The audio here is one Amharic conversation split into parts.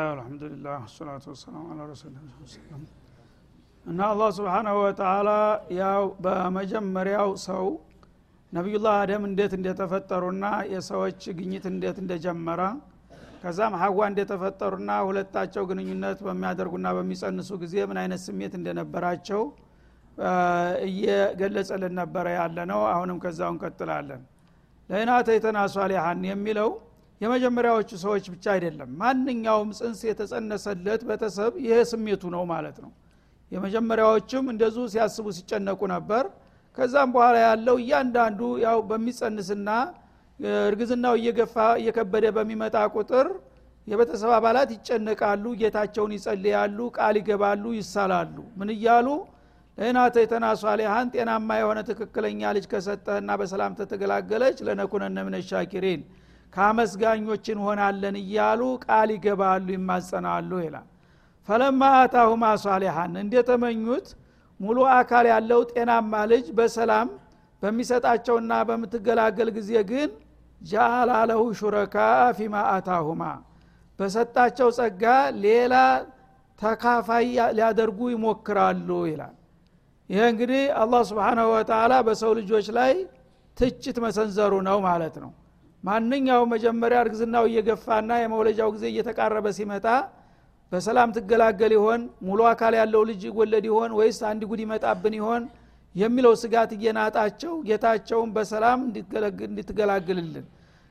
ብስሚላህ አልሐምዱሊላህ ወሰላቱ ወሰላም አላ ረሱል እና አላህ ስብሓናሁ ወተላ ያው በመጀመሪያው ሰው ነቢዩላህ አደም እንዴት እንደተፈጠሩና የሰዎች ግኝት እንዴት እንደጀመረ ከዛም ሀዋ እንደተፈጠሩና ሁለታቸው ግንኙነት በሚያደርጉና በሚጸንሱ ጊዜ ምን አይነት ስሜት እንደነበራቸው እየገለጸልን ነበረ ያለ ነው አሁንም ከዛው እንቀጥላለን። ለይናተይተና ሷሊሐን የሚለው የመጀመሪያዎቹ ሰዎች ብቻ አይደለም። ማንኛውም ጽንስ የተጸነሰለት ቤተሰብ ይሄ ስሜቱ ነው ማለት ነው። የመጀመሪያዎችም እንደዙ ሲያስቡ ሲጨነቁ ነበር። ከዛም በኋላ ያለው እያንዳንዱ ያው በሚጸንስና እርግዝናው እየገፋ እየከበደ በሚመጣ ቁጥር የቤተሰብ አባላት ይጨነቃሉ ጌታቸውን ይጸልያሉ ቃል ይገባሉ ይሳላሉ። ምን እያሉ? ለእናተይተና ሷሊሃን ጤናማ የሆነ ትክክለኛ ልጅ ከሰጠህና በሰላም ተተገላገለች ለነኩነነ ከአመስጋኞች እንሆናለን እያሉ ቃል ይገባሉ ይማጸናሉ ይላል። ፈለማ አታሁማ ሷሊሃን እንደተመኙት ሙሉ አካል ያለው ጤናማ ልጅ በሰላም በሚሰጣቸውና በምትገላገል ጊዜ ግን ጃአላ ለሁ ሹረካ ፊማ አታሁማ በሰጣቸው ጸጋ ሌላ ተካፋይ ሊያደርጉ ይሞክራሉ ይላል። ይህ እንግዲህ አላህ ስብሓናሁ ወተላ በሰው ልጆች ላይ ትችት መሰንዘሩ ነው ማለት ነው ማንኛው መጀመሪያ እርግዝናው እየገፋና የመውለጃው ጊዜ እየተቃረበ ሲመጣ በሰላም ትገላገል ይሆን? ሙሉ አካል ያለው ልጅ ይወለድ ይሆን? ወይስ አንድ ጉድ ይመጣብን ይሆን? የሚለው ስጋት እየናጣቸው ጌታቸውን በሰላም እንድትገላግልልን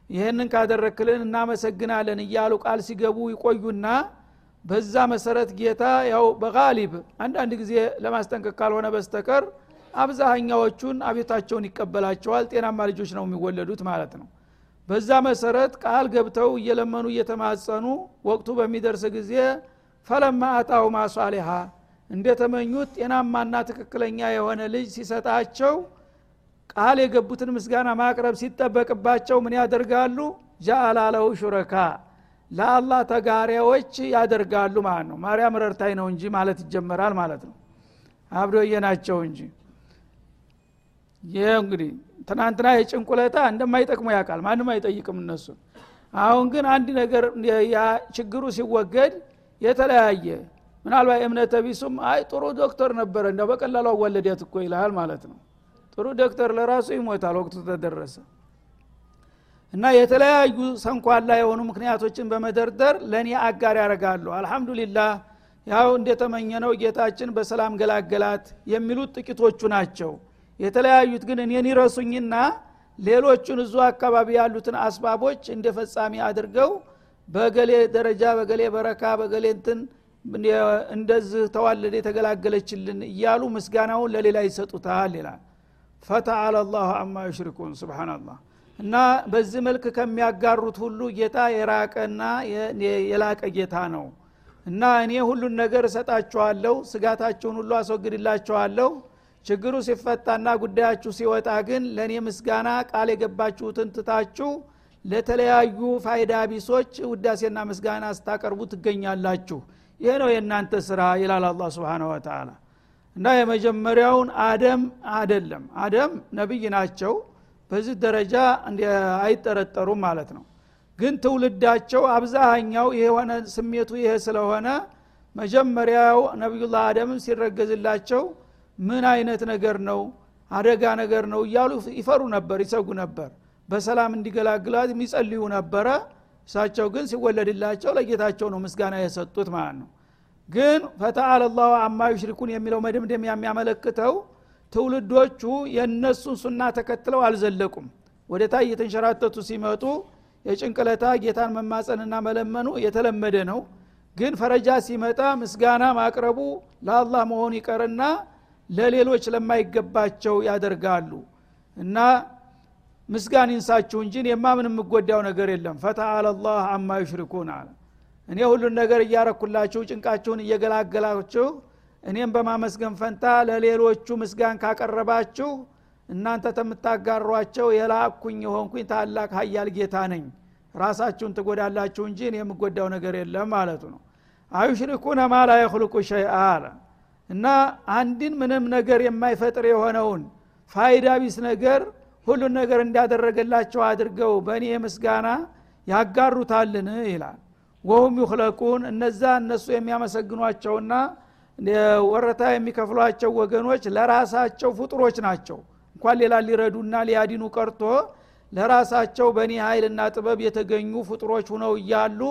ይህንን ካደረክልን እናመሰግናለን እያሉ ቃል ሲገቡ ይቆዩና በዛ መሰረት ጌታ ያው በጋሊብ አንዳንድ ጊዜ ለማስጠንቀቅ ካልሆነ በስተቀር አብዛኛዎቹን አቤታቸውን ይቀበላቸዋል። ጤናማ ልጆች ነው የሚወለዱት ማለት ነው በዛ መሰረት ቃል ገብተው እየለመኑ እየተማጸኑ ወቅቱ በሚደርስ ጊዜ ፈለማ አጣው ማሷሊሃ እንደተመኙት ጤናማና ትክክለኛ የሆነ ልጅ ሲሰጣቸው ቃል የገቡትን ምስጋና ማቅረብ ሲጠበቅባቸው ምን ያደርጋሉ? ጃአላለሁ ሹረካ ለአላህ ተጋሪያዎች ያደርጋሉ ማለት ነው። ማርያም ረርታይ ነው እንጂ ማለት ይጀመራል ማለት ነው። አብዶዬ ናቸው እንጂ። ይህ እንግዲህ ትናንትና የጭንቁለታ እንደማይጠቅሙ ያውቃል። ማንም አይጠይቅም እነሱ አሁን ግን አንድ ነገር ችግሩ ሲወገድ የተለያየ ምናልባት እምነተ ቢሱም አይ ጥሩ ዶክተር ነበረ እንደ በቀላሉ አወለዲያት እኮ ይልሃል ማለት ነው። ጥሩ ዶክተር ለራሱ ይሞታል ወቅቱ ተደረሰ። እና የተለያዩ ሰንኳላ የሆኑ ምክንያቶችን በመደርደር ለእኔ አጋር ያደርጋሉ። አልሐምዱሊላህ ያው እንደተመኘነው ጌታችን በሰላም ገላገላት የሚሉት ጥቂቶቹ ናቸው የተለያዩት ግን እኔን ይረሱኝና ሌሎቹን እዙ አካባቢ ያሉትን አስባቦች እንደ ፈጻሚ አድርገው በገሌ ደረጃ በገሌ በረካ በገሌ እንትን እንደዚህ ተዋለደ የተገላገለችልን እያሉ ምስጋናውን ለሌላ ይሰጡታል ይላል። ፈተአላ ላሁ አማ ዩሽሪኩን ስብናላህ እና በዚህ መልክ ከሚያጋሩት ሁሉ ጌታ የራቀና የላቀ ጌታ ነው። እና እኔ ሁሉን ነገር እሰጣችኋለሁ ስጋታችሁን ሁሉ አስወግድላችኋለሁ ችግሩ ሲፈታና ጉዳያችሁ ሲወጣ ግን ለእኔ ምስጋና ቃል የገባችሁትን ትታችሁ ለተለያዩ ፋይዳ ቢሶች ውዳሴና ምስጋና ስታቀርቡ ትገኛላችሁ። ይህ ነው የእናንተ ስራ ይላል አላ ስብን ወተላ እና የመጀመሪያውን አደም አደለም አደም ነቢይ ናቸው። በዚህ ደረጃ አይጠረጠሩም ማለት ነው። ግን ትውልዳቸው አብዛኛው የሆነ ስሜቱ ይሄ ስለሆነ መጀመሪያው ነቢዩላህ አደምም ሲረገዝላቸው ምን አይነት ነገር ነው? አደጋ ነገር ነው እያሉ ይፈሩ ነበር ይሰጉ ነበር። በሰላም እንዲገላግላት የሚጸልዩ ነበረ። እሳቸው ግን ሲወለድላቸው ለጌታቸው ነው ምስጋና የሰጡት ማለት ነው። ግን ፈተአለ ላሁ አማ ዩሽሪኩን የሚለው መደምደም የሚያመለክተው ትውልዶቹ የእነሱን ሱና ተከትለው አልዘለቁም። ወደ ታይ እየተንሸራተቱ ሲመጡ የጭንቅለታ ጌታን መማፀንና መለመኑ የተለመደ ነው። ግን ፈረጃ ሲመጣ ምስጋና ማቅረቡ ለአላህ መሆኑ ይቀርና ለሌሎች ለማይገባቸው ያደርጋሉ። እና ምስጋን ይንሳችሁ እንጂ የማ ምን የምጎዳው ነገር የለም። ፈተአለ ላህ አማ ዩሽሪኩን አለ። እኔ ሁሉን ነገር እያረኩላችሁ ጭንቃችሁን እየገላገላችሁ እኔም በማመስገን ፈንታ ለሌሎቹ ምስጋን ካቀረባችሁ እናንተ ተምታጋሯቸው የላኩኝ የሆንኩኝ ታላቅ ሀያል ጌታ ነኝ። ራሳችሁን ትጎዳላችሁ እንጂ የምጎዳው ነገር የለም ማለቱ ነው። አዩሽሪኩነ ማ ላ የክልቁ ሸይአ አለ እና አንድን ምንም ነገር የማይፈጥር የሆነውን ፋይዳ ቢስ ነገር ሁሉን ነገር እንዳደረገላቸው አድርገው በእኔ ምስጋና ያጋሩታልን? ይላል። ወሁም ዩክለቁን እነዛ እነሱ የሚያመሰግኗቸውና ወረታ የሚከፍሏቸው ወገኖች ለራሳቸው ፍጡሮች ናቸው። እንኳን ሌላ ሊረዱና ሊያዲኑ ቀርቶ ለራሳቸው በእኔ ኃይልና ጥበብ የተገኙ ፍጡሮች ሁነው እያሉ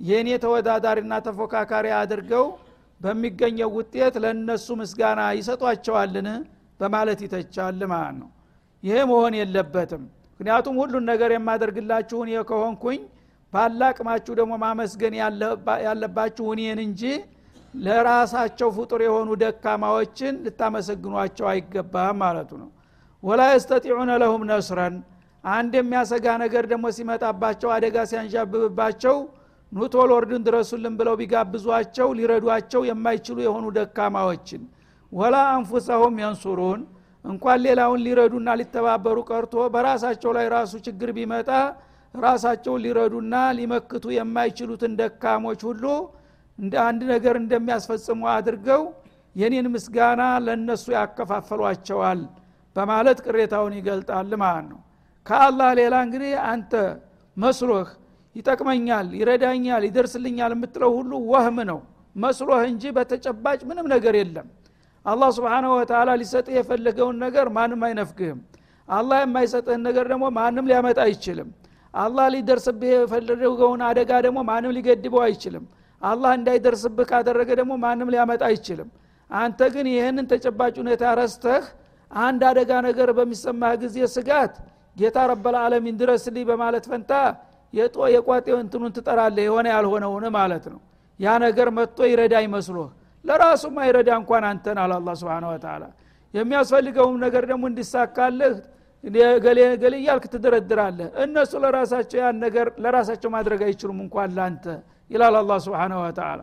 የእኔ ተወዳዳሪና ተፎካካሪ አድርገው በሚገኘው ውጤት ለእነሱ ምስጋና ይሰጧቸዋልን? በማለት ይተቻል ማለት ነው። ይሄ መሆን የለበትም። ምክንያቱም ሁሉን ነገር የማደርግላችሁ እኔ ከሆንኩኝ ባላቅማችሁ ደግሞ ማመስገን ያለባችሁ እኔን እንጂ ለራሳቸው ፍጡር የሆኑ ደካማዎችን ልታመሰግኗቸው አይገባም ማለቱ ነው። ወላ የስተጢዑነ ለሁም ነስረን። አንድ የሚያሰጋ ነገር ደግሞ ሲመጣባቸው አደጋ ሲያንዣብብባቸው ኑቶል ወርድን ድረሱልን ብለው ቢጋብዟቸው ሊረዷቸው የማይችሉ የሆኑ ደካማዎችን። ወላ አንፉሰሁም የንሱሩን እንኳን ሌላውን ሊረዱና ሊተባበሩ ቀርቶ በራሳቸው ላይ ራሱ ችግር ቢመጣ ራሳቸውን ሊረዱና ሊመክቱ የማይችሉትን ደካሞች ሁሉ እንደ አንድ ነገር እንደሚያስፈጽሙ አድርገው የኔን ምስጋና ለእነሱ ያከፋፈሏቸዋል በማለት ቅሬታውን ይገልጣል ማለት ነው። ከአላህ ሌላ እንግዲህ አንተ መስሎህ ይጠቅመኛል ይረዳኛል ይደርስልኛል የምትለው ሁሉ ወህም ነው መስሎህ እንጂ በተጨባጭ ምንም ነገር የለም። አላህ ስብንሁ ወተላ ሊሰጥህ የፈለገውን ነገር ማንም አይነፍግህም። አላህ የማይሰጥህን ነገር ደግሞ ማንም ሊያመጣ አይችልም። አላህ ሊደርስብህ የፈለገውን አደጋ ደግሞ ማንም ሊገድበው አይችልም። አላህ እንዳይደርስብህ ካደረገ ደግሞ ማንም ሊያመጣ አይችልም። አንተ ግን ይህንን ተጨባጭ ሁኔታ ረስተህ አንድ አደጋ ነገር በሚሰማህ ጊዜ ስጋት ጌታ ረበልዓለሚን ድረስልኝ በማለት ፈንታ የጦ የቋጤ እንትኑን ትጠራለህ የሆነ ያልሆነውን ማለት ነው። ያ ነገር መጥቶ ይረዳ ይመስሎህ ለራሱ ማይረዳ እንኳን አንተን አለ አላ ስብን ወተላ የሚያስፈልገውም ነገር ደግሞ እንዲሳካልህ ገሌ ገሌ እያልክ ትደረድራለህ። እነሱ ለራሳቸው ያን ነገር ለራሳቸው ማድረግ አይችሉም እንኳን ላንተ ይላል አላ ስብን ወተላ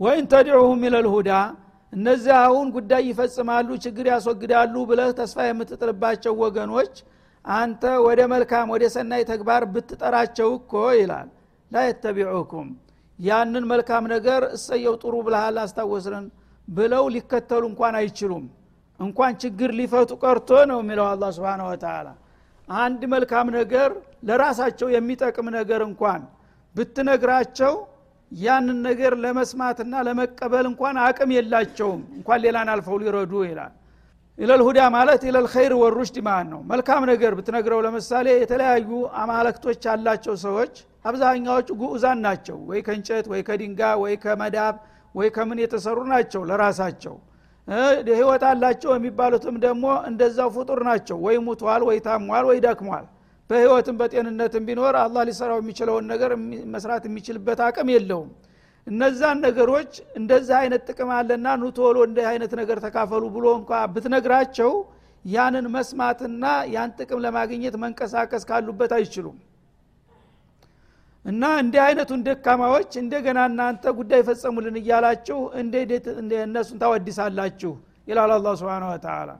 ወይን ተድዑሁም ኢለልሁዳ እነዚህ አሁን ጉዳይ ይፈጽማሉ ችግር ያስወግዳሉ ብለህ ተስፋ የምትጥልባቸው ወገኖች አንተ ወደ መልካም ወደ ሰናይ ተግባር ብትጠራቸው እኮ ይላል። ላ የተቢዑኩም ያንን መልካም ነገር እሰየው ጥሩ ብልሃል አስታወስረን ብለው ሊከተሉ እንኳን አይችሉም። እንኳን ችግር ሊፈቱ ቀርቶ ነው የሚለው አላ ስብን ወተላ አንድ መልካም ነገር ለራሳቸው የሚጠቅም ነገር እንኳን ብትነግራቸው ያንን ነገር ለመስማትና ለመቀበል እንኳን አቅም የላቸውም። እንኳን ሌላን አልፈው ሊረዱ ይላል ኢለልሁዳ ማለት ኢለልኸይር ወሩሽድ ማለት ነው። መልካም ነገር ብትነግረው ለምሳሌ የተለያዩ አማለክቶች ያላቸው ሰዎች አብዛኛዎቹ ጉዑዛን ናቸው። ወይ ከእንጨት ወይ ከድንጋ ወይ ከመዳብ ወይ ከምን የተሰሩ ናቸው ለራሳቸው። ህይወት አላቸው የሚባሉትም ደግሞ እንደዛው ፍጡር ናቸው። ወይ ሙቷል ወይ ታሟል ወይ ደክሟል። በህይወትም በጤንነትም ቢኖር አላህ ሊሰራው የሚችለውን ነገር መስራት የሚችልበት አቅም የለውም እነዛን ነገሮች እንደዚህ አይነት ጥቅም አለና ኑቶሎ እንዲህ አይነት ነገር ተካፈሉ ብሎ እንኳ ብትነግራቸው ያንን መስማትና ያን ጥቅም ለማግኘት መንቀሳቀስ ካሉበት አይችሉም። እና እንዲህ አይነቱን ደካማዎች እንደገና እናንተ ጉዳይ ፈጸሙልን እያላችሁ እንዴት እነሱን ታወዲሳላችሁ ይላል አላ ስብን ወተላ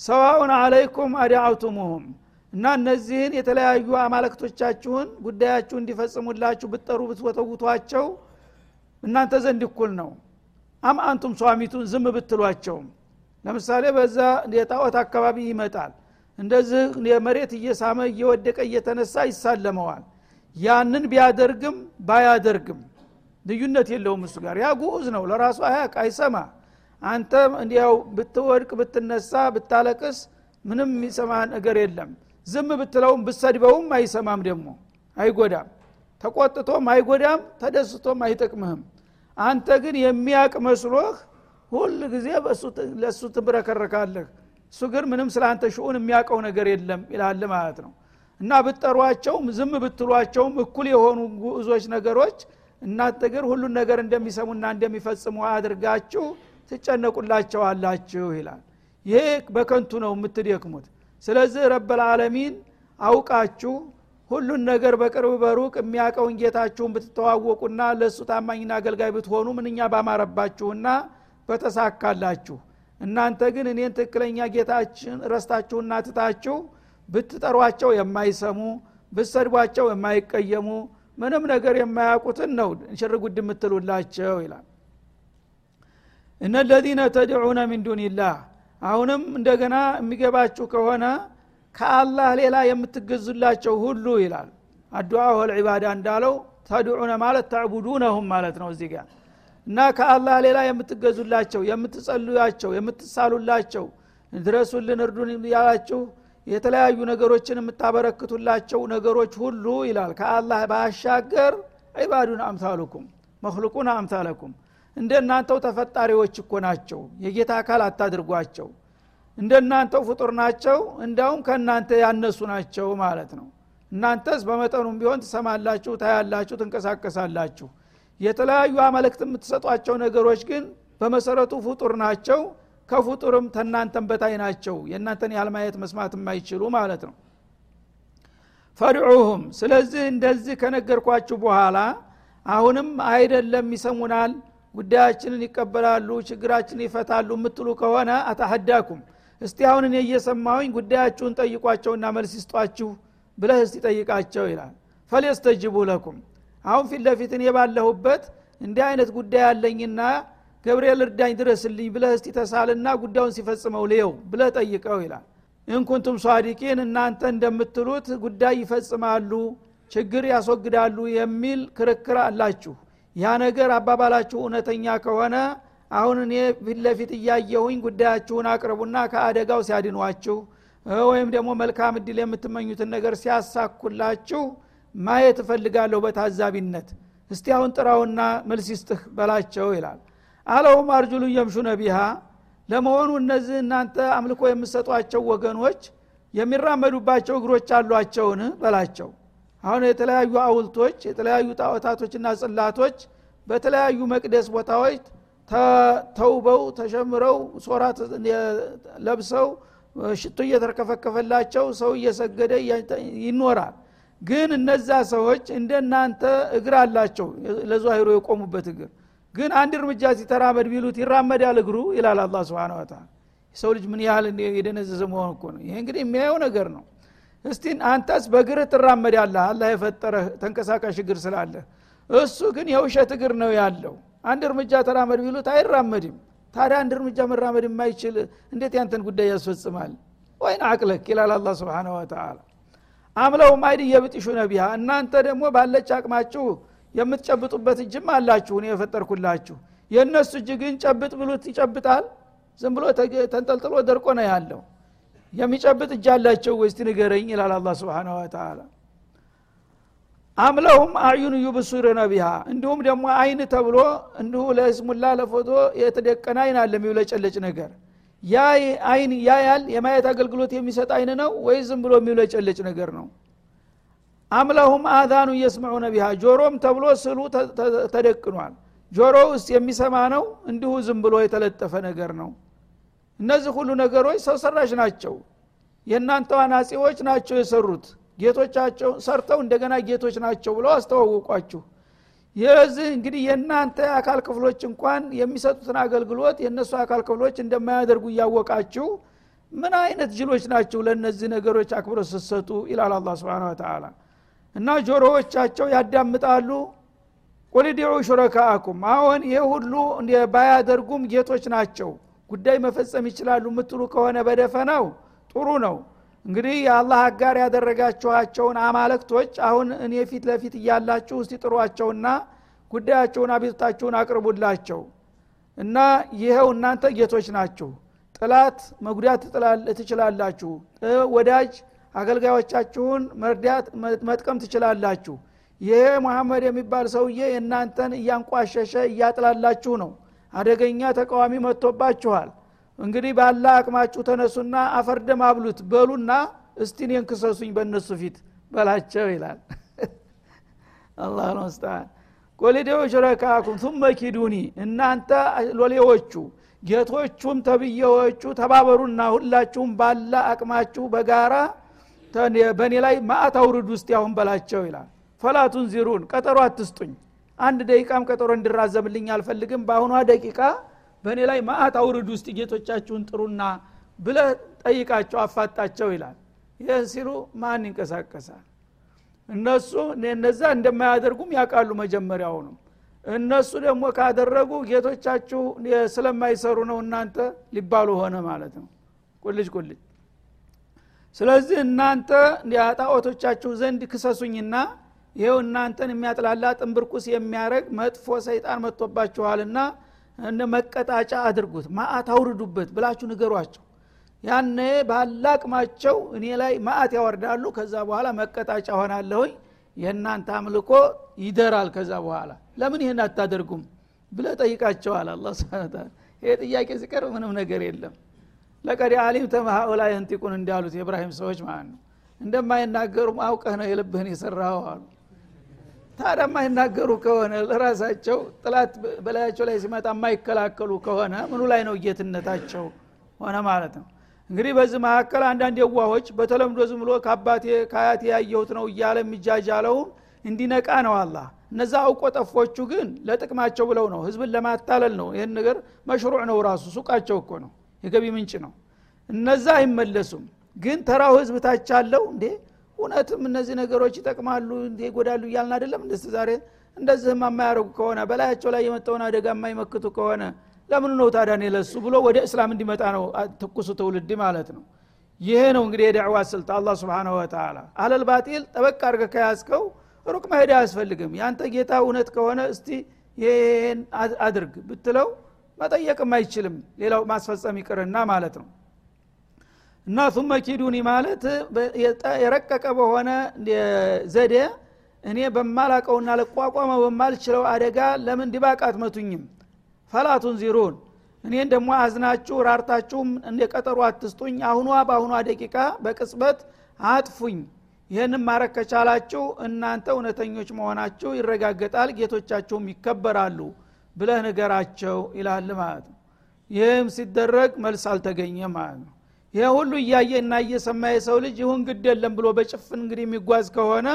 ሰዋኡን አለይኩም አዳአውቱሙሁም እና እነዚህን የተለያዩ አማለክቶቻችሁን ጉዳያችሁ እንዲፈጽሙላችሁ ብትጠሩ ብትወተውቷቸው እናንተ ዘንድ እኩል ነው። አም አንቱም ሷሚቱን ዝም ብትሏቸውም። ለምሳሌ በዛ የጣዖት አካባቢ ይመጣል። እንደዚህ የመሬት እየሳመ እየወደቀ እየተነሳ ይሳለመዋል። ያንን ቢያደርግም ባያደርግም ልዩነት የለውም እሱ ጋር። ያ ጉዑዝ ነው። ለራሱ አያቅ አይሰማ። አንተ እንዲያው ብትወድቅ ብትነሳ ብታለቅስ ምንም የሚሰማ ነገር የለም። ዝም ብትለውም ብሰድበውም አይሰማም ደግሞ አይጎዳም ተቆጥቶም አይጎዳም ተደስቶም አይጠቅምህም። አንተ ግን የሚያቅ መስሎህ ሁል ጊዜ ለእሱ ትብረከረካለህ እሱ ግን ምንም ስለ አንተ ሽኡን የሚያውቀው ነገር የለም ይላል ማለት ነው። እና ብትጠሯቸውም ዝም ብትሏቸውም እኩል የሆኑ ጉዞች ነገሮች እናንተ ግን ሁሉን ነገር እንደሚሰሙና እንደሚፈጽሙ አድርጋችሁ ትጨነቁላቸዋላችሁ ይላል። ይሄ በከንቱ ነው የምትደክሙት። ስለዚህ ረበልዓለሚን አውቃችሁ ሁሉን ነገር በቅርብ በሩቅ የሚያቀውን ጌታችሁን ብትተዋወቁና ለእሱ ታማኝና አገልጋይ ብትሆኑ ምንኛ ባማረባችሁና በተሳካላችሁ! እናንተ ግን እኔን ትክክለኛ ጌታችን ረስታችሁና ትታችሁ ብትጠሯቸው የማይሰሙ ብትሰድቧቸው የማይቀየሙ ምንም ነገር የማያውቁትን ነው ሽር ጉድ የምትሉላቸው ይላል። እነ ለዚነ ተድዑነ ሚን ዱንላህ አሁንም እንደገና የሚገባችሁ ከሆነ ከአላህ ሌላ የምትገዙላቸው ሁሉ ይላል። አዱዓ ወልዒባዳ እንዳለው ተድዑነ ማለት ተዕቡዱነሁም ማለት ነው እዚህ ጋር። እና ከአላህ ሌላ የምትገዙላቸው የምትጸልያቸው የምትሳሉላቸው ድረሱልን እርዱን ያላችሁ የተለያዩ ነገሮችን የምታበረክቱላቸው ነገሮች ሁሉ ይላል። ከአላህ ባሻገር ዒባዱን አምሳሉኩም መክሉቁን አምሳለኩም። እንደ እናንተው ተፈጣሪዎች እኮ ናቸው። የጌታ አካል አታድርጓቸው እንደ እናንተው ፍጡር ናቸው እንዲያውም ከእናንተ ያነሱ ናቸው ማለት ነው። እናንተስ በመጠኑም ቢሆን ትሰማላችሁ ታያላችሁ ትንቀሳቀሳላችሁ። የተለያዩ አመልክት የምትሰጧቸው ነገሮች ግን በመሰረቱ ፍጡር ናቸው ከፍጡርም ተናንተን በታይ ናቸው። የእናንተን ያህል ማየት መስማት የማይችሉ ማለት ነው። ፈድዑሁም ስለዚህ እንደዚህ ከነገርኳችሁ በኋላ አሁንም አይደለም ይሰሙናል ጉዳያችንን ይቀበላሉ ችግራችንን ይፈታሉ የምትሉ ከሆነ አታሀዳኩም እስቲ አሁን እኔ እየሰማሁኝ ጉዳያችሁን ጠይቋቸውና መልስ ይስጧችሁ ብለህ እስቲ ጠይቃቸው ይላል። ፈሊየስተጅቡ ለኩም። አሁን ፊት ለፊት እኔ ባለሁበት እንዲህ አይነት ጉዳይ አለኝና ገብርኤል እርዳኝ ድረስልኝ ብለህ እስቲ ተሳልና ጉዳዩን ሲፈጽመው ልየው ብለህ ጠይቀው ይላል። እንኩንቱም ሷዲቂን እናንተ እንደምትሉት ጉዳይ ይፈጽማሉ ችግር ያስወግዳሉ የሚል ክርክር አላችሁ። ያ ነገር አባባላችሁ እውነተኛ ከሆነ አሁን እኔ ፊት ለፊት እያየሁኝ ጉዳያችሁን አቅርቡና ከአደጋው ሲያድኗችሁ ወይም ደግሞ መልካም እድል የምትመኙትን ነገር ሲያሳኩላችሁ ማየት እፈልጋለሁ በታዛቢነት። እስቲ አሁን ጥራውና መልስ ይስጥህ በላቸው ይላል። አለውም አርጁሉ የምሹ ነቢሃ ለመሆኑ እነዚህ እናንተ አምልኮ የምሰጧቸው ወገኖች የሚራመዱባቸው እግሮች አሏቸውን? በላቸው። አሁን የተለያዩ አውልቶች የተለያዩ ጣዖታቶችና ጽላቶች በተለያዩ መቅደስ ቦታዎች ተውበው ተሸምረው ሶራት ለብሰው ሽቶ እየተርከፈከፈላቸው ሰው እየሰገደ ይኖራል። ግን እነዛ ሰዎች እንደናንተ እግር አላቸው። ለዛሂሩ የቆሙበት እግር። ግን አንድ እርምጃ ሲተራመድ ቢሉት ይራመዳል እግሩ ይላል አላ ስብን ወተላ የሰው ልጅ ምን ያህል የደነዘዘ መሆን እኮ ነው። ይሄ እንግዲህ የሚያየው ነገር ነው። እስቲ አንተስ በእግርህ ትራመዳለህ? አላህ የፈጠረህ ተንቀሳቃሽ እግር ስላለህ። እሱ ግን የውሸት እግር ነው ያለው አንድ እርምጃ ተራመድ ቢሉት አይራመድም። ታዲያ አንድ እርምጃ መራመድ የማይችል እንዴት ያንተን ጉዳይ ያስፈጽማል? ወይን አቅለክ ይላል አላ ስብን ወተላ አምለውም አይድ የብጥሹ ነቢያ እናንተ ደግሞ ባለች አቅማችሁ የምትጨብጡበት እጅም አላችሁ እኔ የፈጠርኩላችሁ። የእነሱ እጅ ግን ጨብጥ ብሉት ይጨብጣል? ዝም ብሎ ተንጠልጥሎ ደርቆ ነው ያለው። የሚጨብጥ እጅ አላቸው? ወስቲ ንገረኝ ይላል አላ ስብን ወተላ አምለሁም አዩን ዩብሱርነ ቢሃ እንዲሁም ደግሞ አይን ተብሎ እንዲሁ ለስሙላ ለፎቶ የተደቀነ አይን አለ የሚውለጨለጭ ነገር። ያ አይን ያያል የማየት አገልግሎት የሚሰጥ አይን ነው ወይ ዝም ብሎ የሚውለጨለጭ ነገር ነው? አምለሁም አዛኑ እየስምዑነ ቢሃ ጆሮም ተብሎ ስሉ ተደቅኗል። ጆሮ ውስጥ የሚሰማ ነው እንዲሁ ዝም ብሎ የተለጠፈ ነገር ነው። እነዚህ ሁሉ ነገሮች ሰው ሰራሽ ናቸው። የእናንተ አናጺዎች ናቸው የሰሩት ጌቶቻቸው ሰርተው እንደገና ጌቶች ናቸው ብለው አስተዋወቋችሁ። የዚህ እንግዲህ የእናንተ አካል ክፍሎች እንኳን የሚሰጡትን አገልግሎት የእነሱ አካል ክፍሎች እንደማያደርጉ እያወቃችሁ ምን አይነት ጅሎች ናቸው ለእነዚህ ነገሮች አክብሮ ስትሰጡ ይላል አላ ስብን ተላ እና ጆሮዎቻቸው ያዳምጣሉ። ቁልዲዑ ሹረካአኩም አሁን ይህ ሁሉ ባያደርጉም ጌቶች ናቸው። ጉዳይ መፈጸም ይችላሉ የምትሉ ከሆነ በደፈናው ጥሩ ነው እንግዲህ የአላህ አጋር ያደረጋችኋቸውን አማለክቶች አሁን እኔ ፊት ለፊት እያላችሁ እስቲ ጥሯቸውና ጉዳያቸውን አቤቱታችሁን አቅርቡላቸው። እና ይኸው እናንተ ጌቶች ናችሁ። ጥላት መጉዳት ትችላላችሁ። ወዳጅ አገልጋዮቻችሁን መርዳት መጥቀም ትችላላችሁ። ይሄ መሐመድ የሚባል ሰውዬ የእናንተን እያንቋሸሸ እያጥላላችሁ ነው። አደገኛ ተቃዋሚ መጥቶባችኋል እንግዲህ ባላ አቅማችሁ ተነሱና አፈርደም አብሉት በሉና እስቲ እኔን ክሰሱኝ በእነሱ ፊት በላቸው ይላል። አላህ ነው ቆሊዴው ሽረካኩም ቱመ ኪዱኒ እናንተ ሎሌዎቹ ጌቶቹም ተብዬዎቹ ተባበሩና ሁላችሁም ባላ አቅማችሁ በጋራ በእኔ ላይ ማአት አውርድ ውስጥ ያሁን በላቸው ይላል። ፈላቱን ዚሩን ቀጠሮ አትስጡኝ። አንድ ደቂቃም ቀጠሮ እንድራዘምልኝ አልፈልግም። በአሁኗ ደቂቃ በእኔ ላይ ማአት አውርድ ውስጥ ጌቶቻችሁን ጥሩና ብለ ጠይቃቸው አፋጣቸው ይላል። ይህ ሲሉ ማን ይንቀሳቀሳል? እነሱ እነዛ እንደማያደርጉም ያውቃሉ መጀመሪያውንም እነሱ ደግሞ ካደረጉ ጌቶቻችሁ ስለማይሰሩ ነው እናንተ ሊባሉ ሆነ ማለት ነው። ቁልጅ ቁልጅ ስለዚህ እናንተ ጣዖቶቻችሁ ዘንድ ክሰሱኝና ይኸው እናንተን የሚያጥላላ ጥንብርኩስ የሚያረግ መጥፎ ሰይጣን መጥቶባችኋልና መቀጣጫ አድርጉት ማአት አውርዱበት ብላችሁ ንገሯቸው። ያነ ባላቅማቸው እኔ ላይ ማአት ያወርዳሉ ከዛ በኋላ መቀጣጫ ሆናለሁኝ የእናንተ አምልኮ ይደራል ከዛ በኋላ። ለምን ይህን አታደርጉም ብለ ጠይቃቸዋል አላ ስብን ይሄ ጥያቄ ሲቀርብ ምንም ነገር የለም። ለቀድ አሊም ተማሀኡላ የንቲቁን እንዳሉት የእብራሂም ሰዎች ማለት ነው። እንደማይናገሩ አውቀህ ነው የልብህን የሰራው አሉ ታዲያ የማይናገሩ ከሆነ ለራሳቸው ጥላት በላያቸው ላይ ሲመጣ የማይከላከሉ ከሆነ ምኑ ላይ ነው ጌትነታቸው ሆነ ማለት ነው? እንግዲህ በዚህ መካከል አንዳንድ የዋሆች በተለምዶ ዝም ብሎ ከአባቴ ከአያቴ ያየሁት ነው እያለ የሚጃጃለውን እንዲነቃ ነው አላ እነዛ አውቆ ጠፎቹ ግን ለጥቅማቸው ብለው ነው ህዝብን ለማታለል ነው። ይህን ነገር መሽሩዕ ነው ራሱ ሱቃቸው እኮ ነው የገቢ ምንጭ ነው። እነዛ አይመለሱም። ግን ተራው ህዝብ ታች አለው እንዴ እውነትም እነዚህ ነገሮች ይጠቅማሉ ይጎዳሉ እያልን አይደለም እንደስ ዛሬ እንደዚህም የማያደርጉ ከሆነ በላያቸው ላይ የመጣውን አደጋ የማይመክቱ ከሆነ ለምኑ ነው ታዲያ ለሱ ብሎ ወደ እስላም እንዲመጣ ነው ትኩሱ ትውልድ ማለት ነው? ይሄ ነው እንግዲህ የዳዕዋ ስልት አላ ስብንሁ ወተላ አለል ባጢል ጠበቅ አድርገ ከያዝከው ሩቅ መሄድ አያስፈልግም። ያንተ ጌታ እውነት ከሆነ እስቲ ይህን አድርግ ብትለው መጠየቅም አይችልም። ሌላው ማስፈጸም ይቅርና ማለት ነው እና ثم ኪዱኒ ማለት የረቀቀ በሆነ ዘዴ እኔ በማላቀውና ለቋቋመው በማልችለው አደጋ ለምን ድባቅ አትመቱኝም? ፈላቱን ዚሩን እኔን ደግሞ አዝናችሁ ራርታችሁም እንደ ቀጠሮ አትስጡኝ። አሁኗ በአሁኗ ደቂቃ በቅጽበት አጥፉኝ። ይህንም ማረግ ከቻላችሁ እናንተ እውነተኞች መሆናችሁ ይረጋገጣል ጌቶቻችሁም ይከበራሉ ብለህ ንገራቸው ይላል ማለት ነው። ይህም ሲደረግ መልስ አልተገኘ ማለት ነው ይህ ሁሉ እያየ እና እየሰማ የሰው ልጅ ይሁን ግድ የለም ብሎ በጭፍን እንግዲህ የሚጓዝ ከሆነ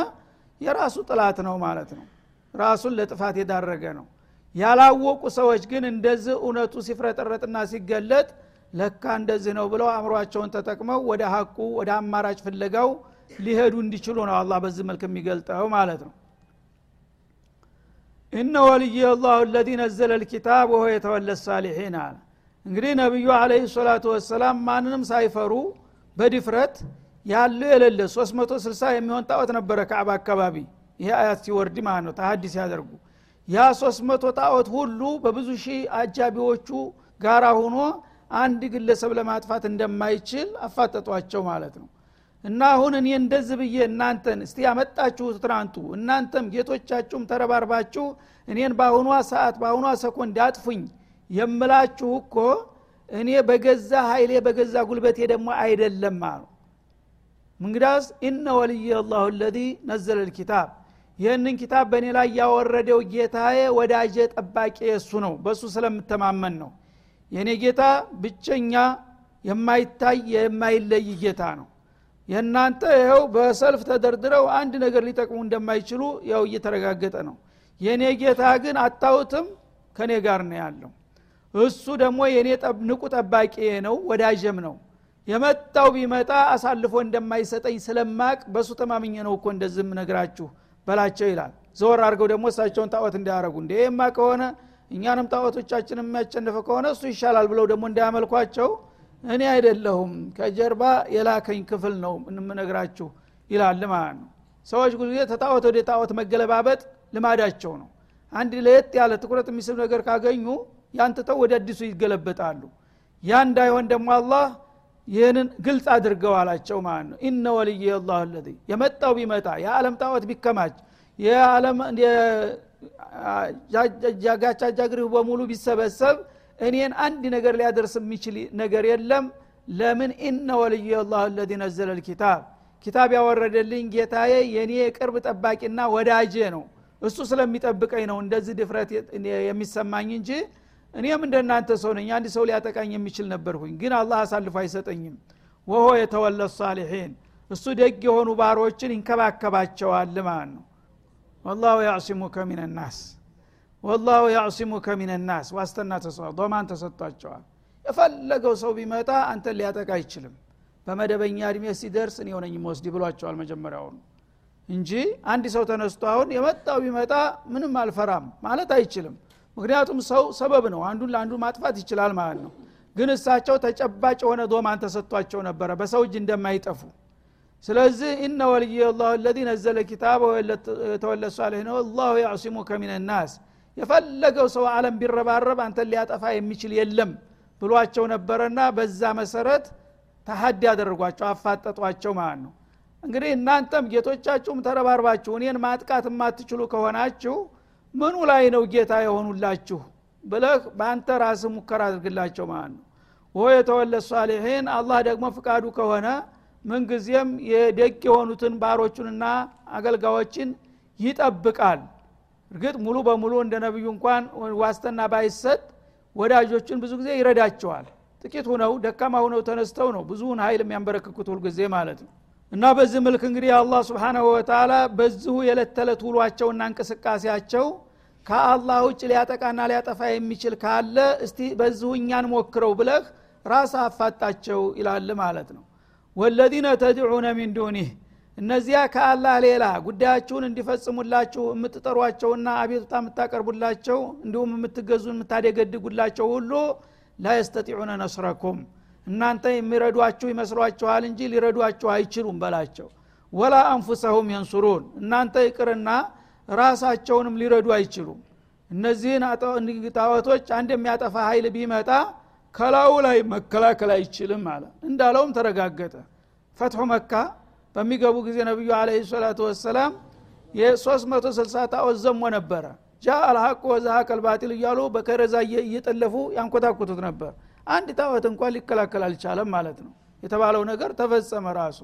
የራሱ ጥላት ነው ማለት ነው። ራሱን ለጥፋት የዳረገ ነው። ያላወቁ ሰዎች ግን እንደዚህ እውነቱ ሲፍረጠረጥና ሲገለጥ ለካ እንደዚህ ነው ብለው አእምሯቸውን ተጠቅመው ወደ ሀቁ ወደ አማራጭ ፍለጋው ሊሄዱ እንዲችሉ ነው አላህ በዚህ መልክ የሚገልጠው ማለት ነው። እነ ወልይ አላሁ ለዚ ነዘለ ልኪታብ ወሆ የተወለ ሳሊሒን አለ እንግዲህ ነቢዩ አለህ ሰላቱ ወሰላም ማንንም ሳይፈሩ በድፍረት ያለ የሌለ 360 የሚሆን ጣዖት ነበረ ከአባ አካባቢ። ይሄ አያት ሲወርድ ማለት ነው ተሀዲ ሲያደርጉ። ያ 300 ጣዖት ሁሉ በብዙ ሺህ አጃቢዎቹ ጋራ ሆኖ አንድ ግለሰብ ለማጥፋት እንደማይችል አፋጠጧቸው ማለት ነው። እና አሁን እኔ እንደዚህ ብዬ እናንተን እስቲ ያመጣችሁት ትናንቱ እናንተም ጌቶቻችሁም ተረባርባችሁ እኔን በአሁኗ ሰዓት በአሁኗ ሰኮንድ አጥፉኝ የምላችሁ እኮ እኔ በገዛ ኃይሌ በገዛ ጉልበቴ ደግሞ አይደለም አሉ። እንግዳስ ኢነ ወልይ አላሁ ለዚ ነዘለ ልኪታብ። ይህንን ኪታብ በእኔ ላይ ያወረደው ጌታዬ ወዳጄ ጠባቂ የእሱ ነው። በእሱ ስለምተማመን ነው። የእኔ ጌታ ብቸኛ የማይታይ የማይለይ ጌታ ነው። የእናንተ ይኸው በሰልፍ ተደርድረው አንድ ነገር ሊጠቅሙ እንደማይችሉ ያው እየተረጋገጠ ነው። የእኔ ጌታ ግን አታውትም ከእኔ ጋር ነው ያለው እሱ ደግሞ የእኔ ንቁ ጠባቂ ነው ወዳጀም ነው። የመጣው ቢመጣ አሳልፎ እንደማይሰጠኝ ስለማቅ በእሱ ተማምኘ ነው እኮ እንደዝም ነግራችሁ በላቸው ይላል። ዘወር አድርገው ደግሞ እሳቸውን ጣዖት እንዳያረጉ እንደ ይህማ ከሆነ እኛንም ጣዖቶቻችን የሚያቸንፈ ከሆነ እሱ ይሻላል ብለው ደግሞ እንዳያመልኳቸው እኔ አይደለሁም ከጀርባ የላከኝ ክፍል ነው እንምነግራችሁ ይላል ማለት ነው። ሰዎች ጊዜ ተጣዖት ወደ ጣዖት መገለባበጥ ልማዳቸው ነው። አንድ ለየት ያለ ትኩረት የሚስብ ነገር ካገኙ ያንትተው ወደ አዲሱ ይገለበጣሉ። ያ እንዳይሆን ደግሞ አላህ ይህንን ግልጽ አድርገው አላቸው ማለት ነው። ኢነ ወልይ አላሁ ለዚ የመጣው ቢመጣ የዓለም ጣዖት ቢከማች የዓለም በሙሉ ቢሰበሰብ እኔን አንድ ነገር ሊያደርስ የሚችል ነገር የለም። ለምን? ኢነ ወልይ አላሁ ለዚ ነዘለ ልኪታብ። ኪታብ ያወረደልኝ ጌታዬ የእኔ የቅርብ ጠባቂና ወዳጄ ነው። እሱ ስለሚጠብቀኝ ነው እንደዚህ ድፍረት የሚሰማኝ እንጂ እኔም እንደናንተ ሰው ነኝ። አንድ ሰው ሊያጠቃኝ የሚችል ነበርሁኝ ግን አላህ አሳልፎ አይሰጠኝም። ወሆ የተወለ ሳሊሒን እሱ ደግ የሆኑ ባሮችን ይንከባከባቸዋል ማለት ነው። ወላሁ ያዕሲሙከ ሚንናስ ወላሁ ያዕሲሙከ ሚንናስ ዋስተና ዶማን ተሰጥቷቸዋል። የፈለገው ሰው ቢመጣ አንተን ሊያጠቃ አይችልም። በመደበኛ እድሜ ሲደርስ እኔ ሆነኝ መወስድ ብሏቸዋል መጀመሪያውኑ። እንጂ አንድ ሰው ተነስቶ አሁን የመጣው ቢመጣ ምንም አልፈራም ማለት አይችልም ምክንያቱም ሰው ሰበብ ነው። አንዱን ለአንዱ ማጥፋት ይችላል ማለት ነው። ግን እሳቸው ተጨባጭ የሆነ ዶማን ተሰጥቷቸው ነበረ በሰው እጅ እንደማይጠፉ። ስለዚህ ኢነ ወልይ ላሁ ለዚ ነዘለ ኪታበ የተወለ ሳሌህ ነው። አላሁ ያዕሲሙከ ሚንናስ የፈለገው ሰው አለም ቢረባረብ አንተን ሊያጠፋ የሚችል የለም ብሏቸው ነበረና በዛ መሰረት ተሀዲ ያደረጓቸው አፋጠጧቸው ማለት ነው። እንግዲህ እናንተም ጌቶቻችሁም ተረባርባችሁ እኔን ማጥቃት የማትችሉ ከሆናችሁ ምኑ ላይ ነው ጌታ የሆኑላችሁ? ብለህ በአንተ ራስ ሙከራ አድርግላቸው ማለት ነው። ወ የተወለ ሷሊሒን አላህ ደግሞ ፍቃዱ ከሆነ ምንጊዜም የደግ የሆኑትን ባሮቹንና አገልጋዮችን ይጠብቃል። እርግጥ ሙሉ በሙሉ እንደ ነቢዩ እንኳን ዋስተና ባይሰጥ ወዳጆችን ብዙ ጊዜ ይረዳቸዋል። ጥቂት ሁነው ደካማ ሁነው ተነስተው ነው ብዙውን ሀይል የሚያንበረክኩት ሁልጊዜ ማለት ነው እና በዚህ መልክ እንግዲህ አላህ ስብሓናሁ ወተላ በዚሁ የዕለት ተዕለት ውሏቸውና እንቅስቃሴያቸው ከአላህ ውጭ ሊያጠቃና ሊያጠፋ የሚችል ካለ እስቲ በዚሁ እኛን ሞክረው ብለህ ራስ አፋጣቸው ይላል ማለት ነው። ወለዚነ ተድዑነ ሚን ዱኒህ እነዚያ ከአላህ ሌላ ጉዳያችሁን እንዲፈጽሙላችሁ የምትጠሯቸውና አቤቱታ የምታቀርቡላቸው እንዲሁም የምትገዙ የምታደገድጉላቸው ሁሉ ላ የስተጢዑነ ነስረኩም እናንተ የሚረዷችሁ ይመስሏችኋል እንጂ ሊረዷችሁ አይችሉም በላቸው። ወላ አንፉሰሁም የንሱሩን እናንተ ይቅርና ራሳቸውንም ሊረዱ አይችሉም። እነዚህን ጣዖቶች አንድ የሚያጠፋ ኃይል ቢመጣ ከላዩ ላይ መከላከል አይችልም አለ። እንዳለውም ተረጋገጠ። ፈትሑ መካ በሚገቡ ጊዜ ነቢዩ አለ ሰላቱ ወሰላም የ360 ጣዖት ዘሞ ነበረ። ጃ አልሐቅ ወዛሀቅ አልባጢል እያሉ በከረዛ እየጠለፉ ያንኮታኩቱት ነበር አንድ ጣዖት እንኳን ሊከላከል አልቻለም ማለት ነው። የተባለው ነገር ተፈጸመ ራሱ።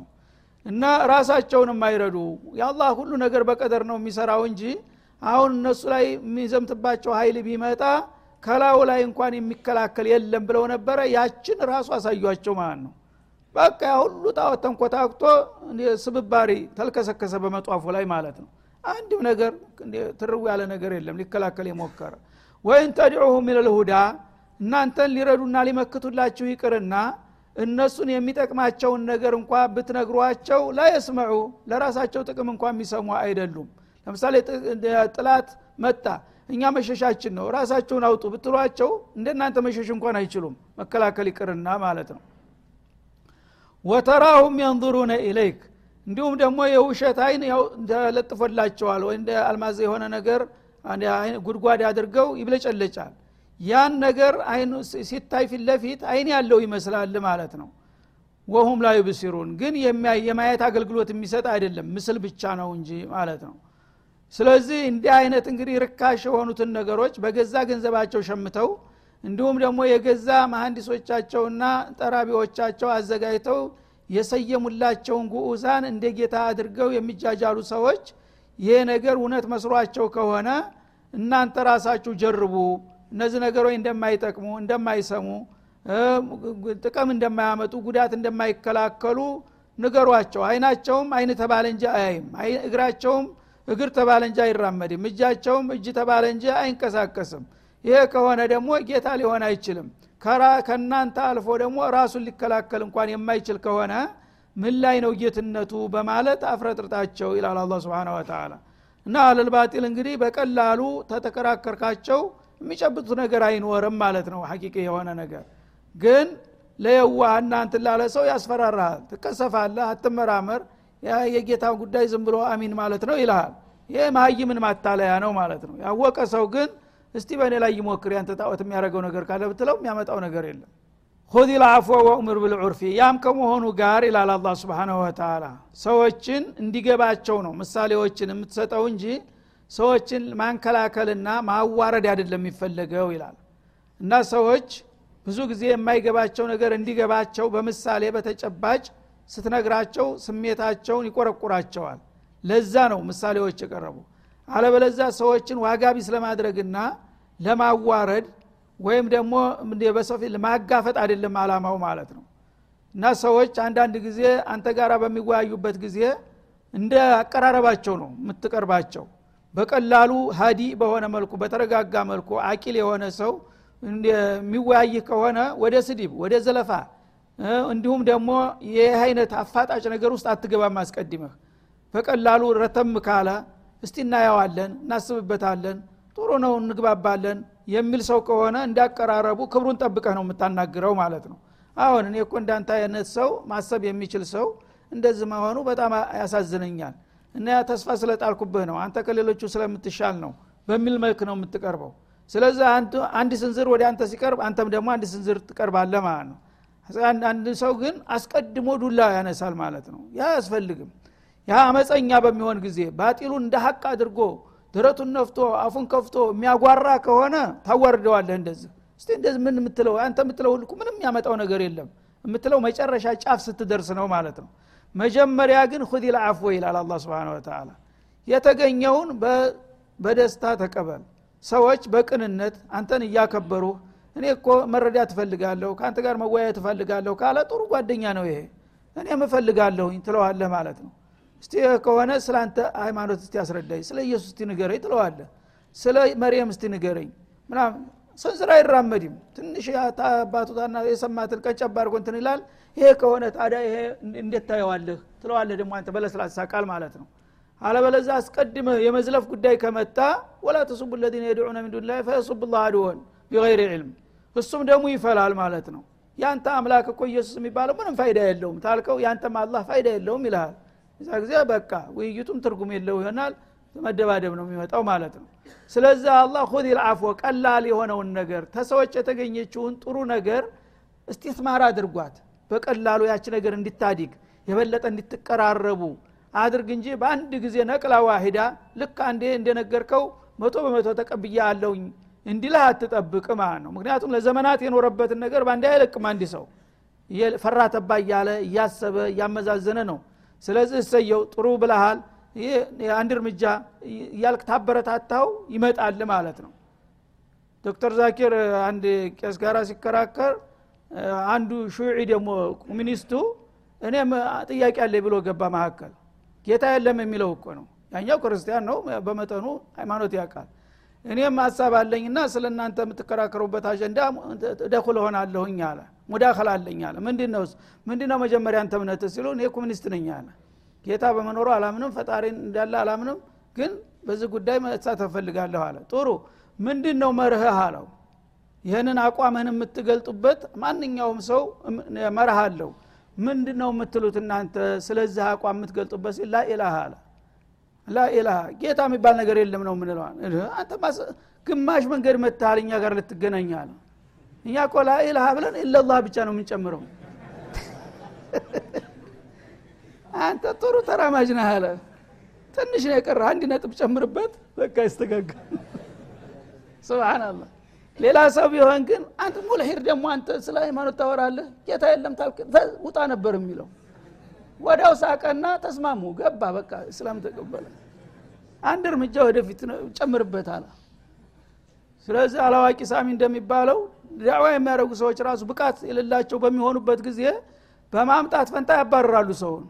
እና ራሳቸውን የማይረዱ የአላህ ሁሉ ነገር በቀደር ነው የሚሰራው እንጂ አሁን እነሱ ላይ የሚዘምትባቸው ሀይል ቢመጣ ከላዩ ላይ እንኳን የሚከላከል የለም ብለው ነበረ። ያችን ራሱ አሳዩቸው ማለት ነው። በቃ ሁሉ ጣዖት ተንኮታክቶ ስብባሪ ተልከሰከሰ በመጧፉ ላይ ማለት ነው። አንድም ነገር ትርው ያለ ነገር የለም ሊከላከል የሞከረ። ወይን ተድዑሁ ሚለልሁዳ እናንተን ሊረዱና ሊመክቱላችሁ ይቅርና እነሱን የሚጠቅማቸውን ነገር እንኳ ብትነግሯቸው ላየስመዑ ለራሳቸው ጥቅም እንኳ የሚሰሙ አይደሉም። ለምሳሌ ጥላት መጣ እኛ መሸሻችን ነው ራሳቸውን አውጡ ብትሏቸው እንደናንተ መሸሽ እንኳን አይችሉም። መከላከል ይቅርና ማለት ነው። ወተራሁም የንظሩነ ኢለይክ እንዲሁም ደግሞ የውሸት አይን ተለጥፎላቸዋል ወይ እንደ አልማዝ የሆነ ነገር ጉድጓድ አድርገው ይብለጨለጫል ያን ነገር ሲታይ ፊት ለፊት አይን ያለው ይመስላል ማለት ነው። ወሁም ላ ዩብሲሩን ግን የማየት አገልግሎት የሚሰጥ አይደለም። ምስል ብቻ ነው እንጂ ማለት ነው። ስለዚህ እንዲህ አይነት እንግዲህ ርካሽ የሆኑትን ነገሮች በገዛ ገንዘባቸው ሸምተው እንዲሁም ደግሞ የገዛ መሀንዲሶቻቸውና ጠራቢዎቻቸው አዘጋጅተው የሰየሙላቸውን ጉዑዛን እንደ ጌታ አድርገው የሚጃጃሉ ሰዎች ይሄ ነገር እውነት መስሯቸው ከሆነ እናንተ ራሳችሁ ጀርቡ እነዚህ ነገሮች እንደማይጠቅሙ እንደማይሰሙ ጥቅም እንደማያመጡ ጉዳት እንደማይከላከሉ ንገሯቸው። አይናቸውም አይን ተባለ እንጂ አያይም። እግራቸውም እግር ተባለ እንጂ አይራመድም። እጃቸውም እጅ ተባለ እንጂ አይንቀሳቀስም። ይሄ ከሆነ ደግሞ ጌታ ሊሆን አይችልም። ከእናንተ አልፎ ደግሞ ራሱን ሊከላከል እንኳን የማይችል ከሆነ ምን ላይ ነው ጌትነቱ በማለት አፍረጥርጣቸው ይላል አላ ስብን ወተላ እና አለልባጢል እንግዲህ በቀላሉ ተተከራከርካቸው የሚጨብጡት ነገር አይኖርም ማለት ነው። ሐቂቅ የሆነ ነገር ግን ለየዋህ እናንት ላለ ሰው ያስፈራራሃል። ትቀሰፋለህ አትመራመር። የጌታ ጉዳይ ዝም ብሎ አሚን ማለት ነው ይልሃል። ይህ መሀይምን ማታለያ ነው ማለት ነው። ያወቀ ሰው ግን እስቲ በእኔ ላይ ይሞክር ያንተ ጣዖት የሚያደረገው ነገር ካለ ብትለው የሚያመጣው ነገር የለም። ሁዚ ልአፎ ወእምር ብልዑርፊ ያም ከመሆኑ ጋር ይላል አላ ስብንሁ ወተላ ሰዎችን እንዲገባቸው ነው ምሳሌዎችን የምትሰጠው እንጂ ሰዎችን ማንከላከልና ማዋረድ አይደለም የሚፈለገው ይላል። እና ሰዎች ብዙ ጊዜ የማይገባቸው ነገር እንዲገባቸው በምሳሌ በተጨባጭ ስትነግራቸው ስሜታቸውን ይቆረቁራቸዋል። ለዛ ነው ምሳሌዎች የቀረቡ። አለበለዛ ሰዎችን ዋጋ ቢስ ለማድረግና ለማዋረድ ወይም ደግሞ በሰው ፊት ለማጋፈጥ አይደለም አላማው ማለት ነው። እና ሰዎች አንዳንድ ጊዜ አንተ ጋር በሚወያዩበት ጊዜ እንደ አቀራረባቸው ነው የምትቀርባቸው በቀላሉ ሀዲ በሆነ መልኩ በተረጋጋ መልኩ አቂል የሆነ ሰው የሚወያይህ ከሆነ ወደ ስድብ ወደ ዘለፋ እንዲሁም ደግሞ ይህ አይነት አፋጣጭ ነገር ውስጥ አትገባም አስቀድመህ። በቀላሉ ረተም ካለ እስቲ እናየዋለን እናስብበታለን ጥሩ ነው እንግባባለን የሚል ሰው ከሆነ እንዳቀራረቡ ክብሩን ጠብቀህ ነው የምታናግረው ማለት ነው። አሁን እኔ እኮ እንዳንተ አይነት ሰው ማሰብ የሚችል ሰው እንደዚህ መሆኑ በጣም ያሳዝነኛል እና ያ ተስፋ ስለጣልኩብህ ነው። አንተ ከሌሎቹ ስለምትሻል ነው በሚል መልክ ነው የምትቀርበው። ስለዚህ አንድ ስንዝር ወደ አንተ ሲቀርብ አንተም ደግሞ አንድ ስንዝር ትቀርባለህ ማለት ነው። አንድ ሰው ግን አስቀድሞ ዱላ ያነሳል ማለት ነው። ያ አያስፈልግም። ያ አመፀኛ በሚሆን ጊዜ ባጢሉን እንደ ሀቅ አድርጎ ድረቱን ነፍቶ አፉን ከፍቶ የሚያጓራ ከሆነ ታዋርደዋለህ እንደዚህ። እስቲ እንደዚህ ምን የምትለው አንተ የምትለው ምንም ያመጣው ነገር የለም። የምትለው መጨረሻ ጫፍ ስትደርስ ነው ማለት ነው መጀመሪያ ግን ሁዲ ልአፍወ ይላል አላ ስብን ወተላ የተገኘውን በደስታ ተቀበል። ሰዎች በቅንነት አንተን እያከበሩ እኔ እኮ መረዳት ትፈልጋለሁ ከአንተ ጋር መወያየት ትፈልጋለሁ ካለ ጥሩ ጓደኛ ነው ይሄ እኔም እፈልጋለሁኝ ትለዋለህ ማለት ነው። እስቲ ከሆነ ስለ አንተ ሃይማኖት እስቲ ያስረዳኝ ስለ ኢየሱስ እስቲ ንገረኝ ትለዋለህ ስለ መርየም እስቲ ንገረኝ ምናምን ስንዝር አይራመድም። ትንሽ አባቱታና የሰማትን ቀንጨባ አድርጎ እንትን ይላል። ይሄ ከሆነ ታዲያ ይሄ እንዴት ታየዋለህ? ትለዋለህ ደግሞ አንተ በለስላሳ ቃል ማለት ነው። አለበለዛ አስቀድመህ የመዝለፍ ጉዳይ ከመጣ ወላ ተሱቡ ለዚነ የድዑነ ምን ዱን ላይ ፈየሱብ ላ አድወን ቢገይር ዕልም። እሱም ደግሞ ይፈላል ማለት ነው። ያንተ አምላክ እኮ ኢየሱስ የሚባለው ምንም ፋይዳ የለውም። ታልከው ያንተም አላህ ፋይዳ የለውም ይልሃል። እዛ ጊዜ በቃ ውይይቱም ትርጉም የለው ይሆናል መደባደብ ነው የሚመጣው ማለት ነው። ስለዚህ አላህ ሁድ ልአፎ ቀላል የሆነውን ነገር ተሰዎች የተገኘችውን ጥሩ ነገር እስቲትማር አድርጓት። በቀላሉ ያች ነገር እንዲታዲግ የበለጠ እንዲትቀራረቡ አድርግ እንጂ በአንድ ጊዜ ነቅላ ዋሂዳ ልክ አንዴ እንደነገርከው መቶ በመቶ ተቀብያ አለውኝ እንዲልህ አትጠብቅ ማለት ነው። ምክንያቱም ለዘመናት የኖረበትን ነገር በአንድ አይለቅም አንድ ሰው። ፈራ ተባ እያለ እያሰበ እያመዛዘነ ነው። ስለዚህ እሰየው ጥሩ ብለሃል አንድ እርምጃ እያልክ ታበረታታው ይመጣል ማለት ነው። ዶክተር ዛኪር አንድ ቄስ ጋራ ሲከራከር አንዱ ሹዒ ደግሞ ኮሚኒስቱ እኔም ጥያቄ አለ ብሎ ገባ መካከል ጌታ የለም የሚለው እኮ ነው። ያኛው ክርስቲያን ነው በመጠኑ ሃይማኖት ያውቃል። እኔም ሀሳብ አለኝና ስለ እናንተ የምትከራከሩበት አጀንዳ ደኩል ሆናለሁኝ አለ ሙዳከል አለኝ አለ። ምንድነው ምንድነው መጀመሪያ አንተ እምነት ሲሉ እኔ ኮሚኒስት ነኝ አለ ጌታ በመኖሩ አላምንም ፈጣሪን እንዳለ አላምንም ግን በዚህ ጉዳይ መሳተፍ ፈልጋለሁ አለ። ጥሩ። ምንድን ነው መርህህ አለው። ይህንን አቋምህን የምትገልጡበት ማንኛውም ሰው መርህ አለው። ምንድ ነው የምትሉት እናንተ? ስለዚህ አቋም የምትገልጡበት ሲል ላኢላሃ አለ። ላኢላሃ ጌታ የሚባል ነገር የለም ነው ምንለዋል አንተ ግማሽ መንገድ መታሃል እኛ ጋር ልትገናኝ እኛ እኮ ላኢላሃ ብለን ኢለላህ ብቻ ነው የምንጨምረው አንተ ጥሩ ተራማጅ ነህ አለ። ትንሽ ነው የቀረ አንድ ነጥብ ጨምርበት። በቃ ይስተጋጋ። ስብናላህ ሌላ ሰው ቢሆን ግን አንተ ሙልሂድ ደግሞ አንተ ስለ ሃይማኖት ታወራለህ? ጌታ የለም ታልክ። ውጣ ነበር የሚለው። ወዳው ሳቀና ተስማሙ። ገባ በቃ እስላም ተቀበለ። አንድ እርምጃ ወደፊት ጨምርበት አለ። ስለዚህ አላዋቂ ሳሚ እንደሚባለው ዳዕዋ የሚያደርጉ ሰዎች ራሱ ብቃት የሌላቸው በሚሆኑበት ጊዜ በማምጣት ፈንታ ያባረራሉ ሰውን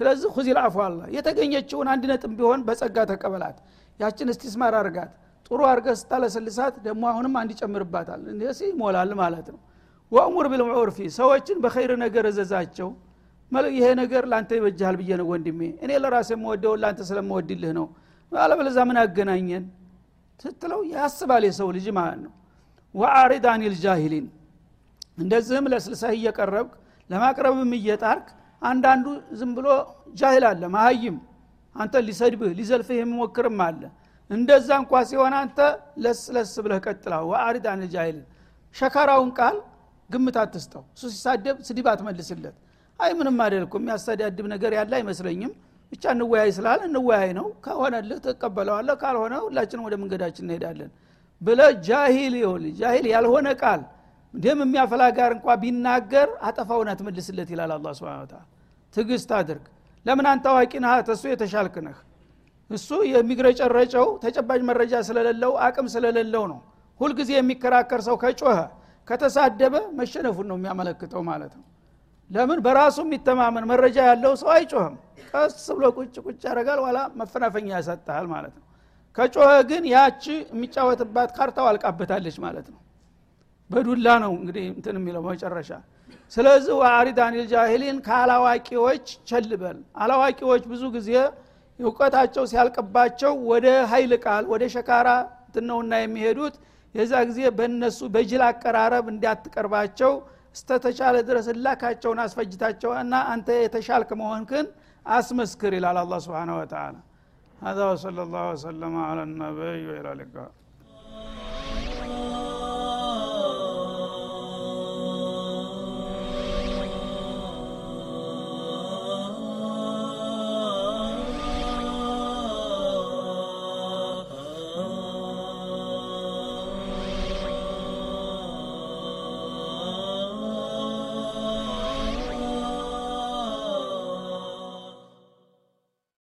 ስለዚህ ሁዚል አፉ አላ የተገኘችውን አንድ ነጥብ ቢሆን በጸጋ ተቀበላት። ያችን እስቲስማር አርጋት። ጥሩ አርገ ስታለሰልሳት ደግሞ አሁንም አንድ ይጨምርባታል። እንደዚህ ይሞላል ማለት ነው። ወእሙር ቢልዑርፊ ሰዎችን በኸይር ነገር እዘዛቸው። ይሄ ነገር ለአንተ ይበጃሃል ብዬ ነው ወንድሜ። እኔ ለራሴ የምወደው ለአንተ ስለምወድልህ ነው። አለበለዛ ምን አገናኘን ስትለው ያስባል የሰው ልጅ ማለት ነው። ወአዕሪድ አኒል ጃሂሊን እንደዚህም ለስልሰህ እየቀረብክ ለማቅረብም እየጣርክ አንዳንዱ ዝም ብሎ ጃሂል አለ መሀይም። አንተን ሊሰድብህ ሊዘልፍህ የሚሞክርም አለ። እንደዛ እንኳ ሲሆን አንተ ለስ ለስ ብለህ ቀጥላ ወአዕሪድ አኒል ጃሂሊን ሸካራውን ቃል ግምት አትስጠው። እሱ ሲሳደብ ስድብ አትመልስለት። አይ ምንም አደልኩ የሚያስተዳድብ ነገር ያለ አይመስለኝም። ብቻ እንወያይ ስላል እንወያይ ነው። ከሆነልህ ትቀበለዋለህ ካልሆነ ሁላችንም ወደ መንገዳችን እንሄዳለን ብለ ጃሂል ይሆን ጃሂል ያልሆነ ቃል ደም የሚያፈላ ጋር እንኳ ቢናገር አጠፋውን አትመልስለት ይላል አላ ስብን ታላ ትግስት አድርግ። ለምን አንተ አዋቂ ነህ? ተሱ የተሻልክ ነህ። እሱ የሚግረጨረጨው ተጨባጭ መረጃ ስለሌለው አቅም ስለሌለው ነው። ሁልጊዜ የሚከራከር ሰው ከጮኸ ከተሳደበ መሸነፉን ነው የሚያመለክተው ማለት ነው። ለምን? በራሱ የሚተማመን መረጃ ያለው ሰው አይጮህም። ቀስ ብሎ ቁጭ ቁጭ ያደረጋል ዋላ መፈናፈኛ ያሰጥሃል ማለት ነው። ከጮኸ ግን ያቺ የሚጫወትባት ካርታው አልቃበታለች ማለት ነው በዱላ ነው እንግዲህ እንትን የሚለው መጨረሻ ስለዚህ ወአሪድ አኒል ጃሂሊን ከአላዋቂዎች ቸልበል አላዋቂዎች ብዙ ጊዜ እውቀታቸው ሲያልቅባቸው ወደ ሀይል ቃል ወደ ሸካራ ትነውና የሚሄዱት የዛ ጊዜ በእነሱ በጅል አቀራረብ እንዲያትቀርባቸው እስተተቻለ ድረስ እላካቸውን አስፈጅታቸው እና አንተ የተሻልክ መሆንክን አስመስክር ይላል አላ ስብን ወተላ هذا وصلى الله وسلم على النبي وإلى اللقاء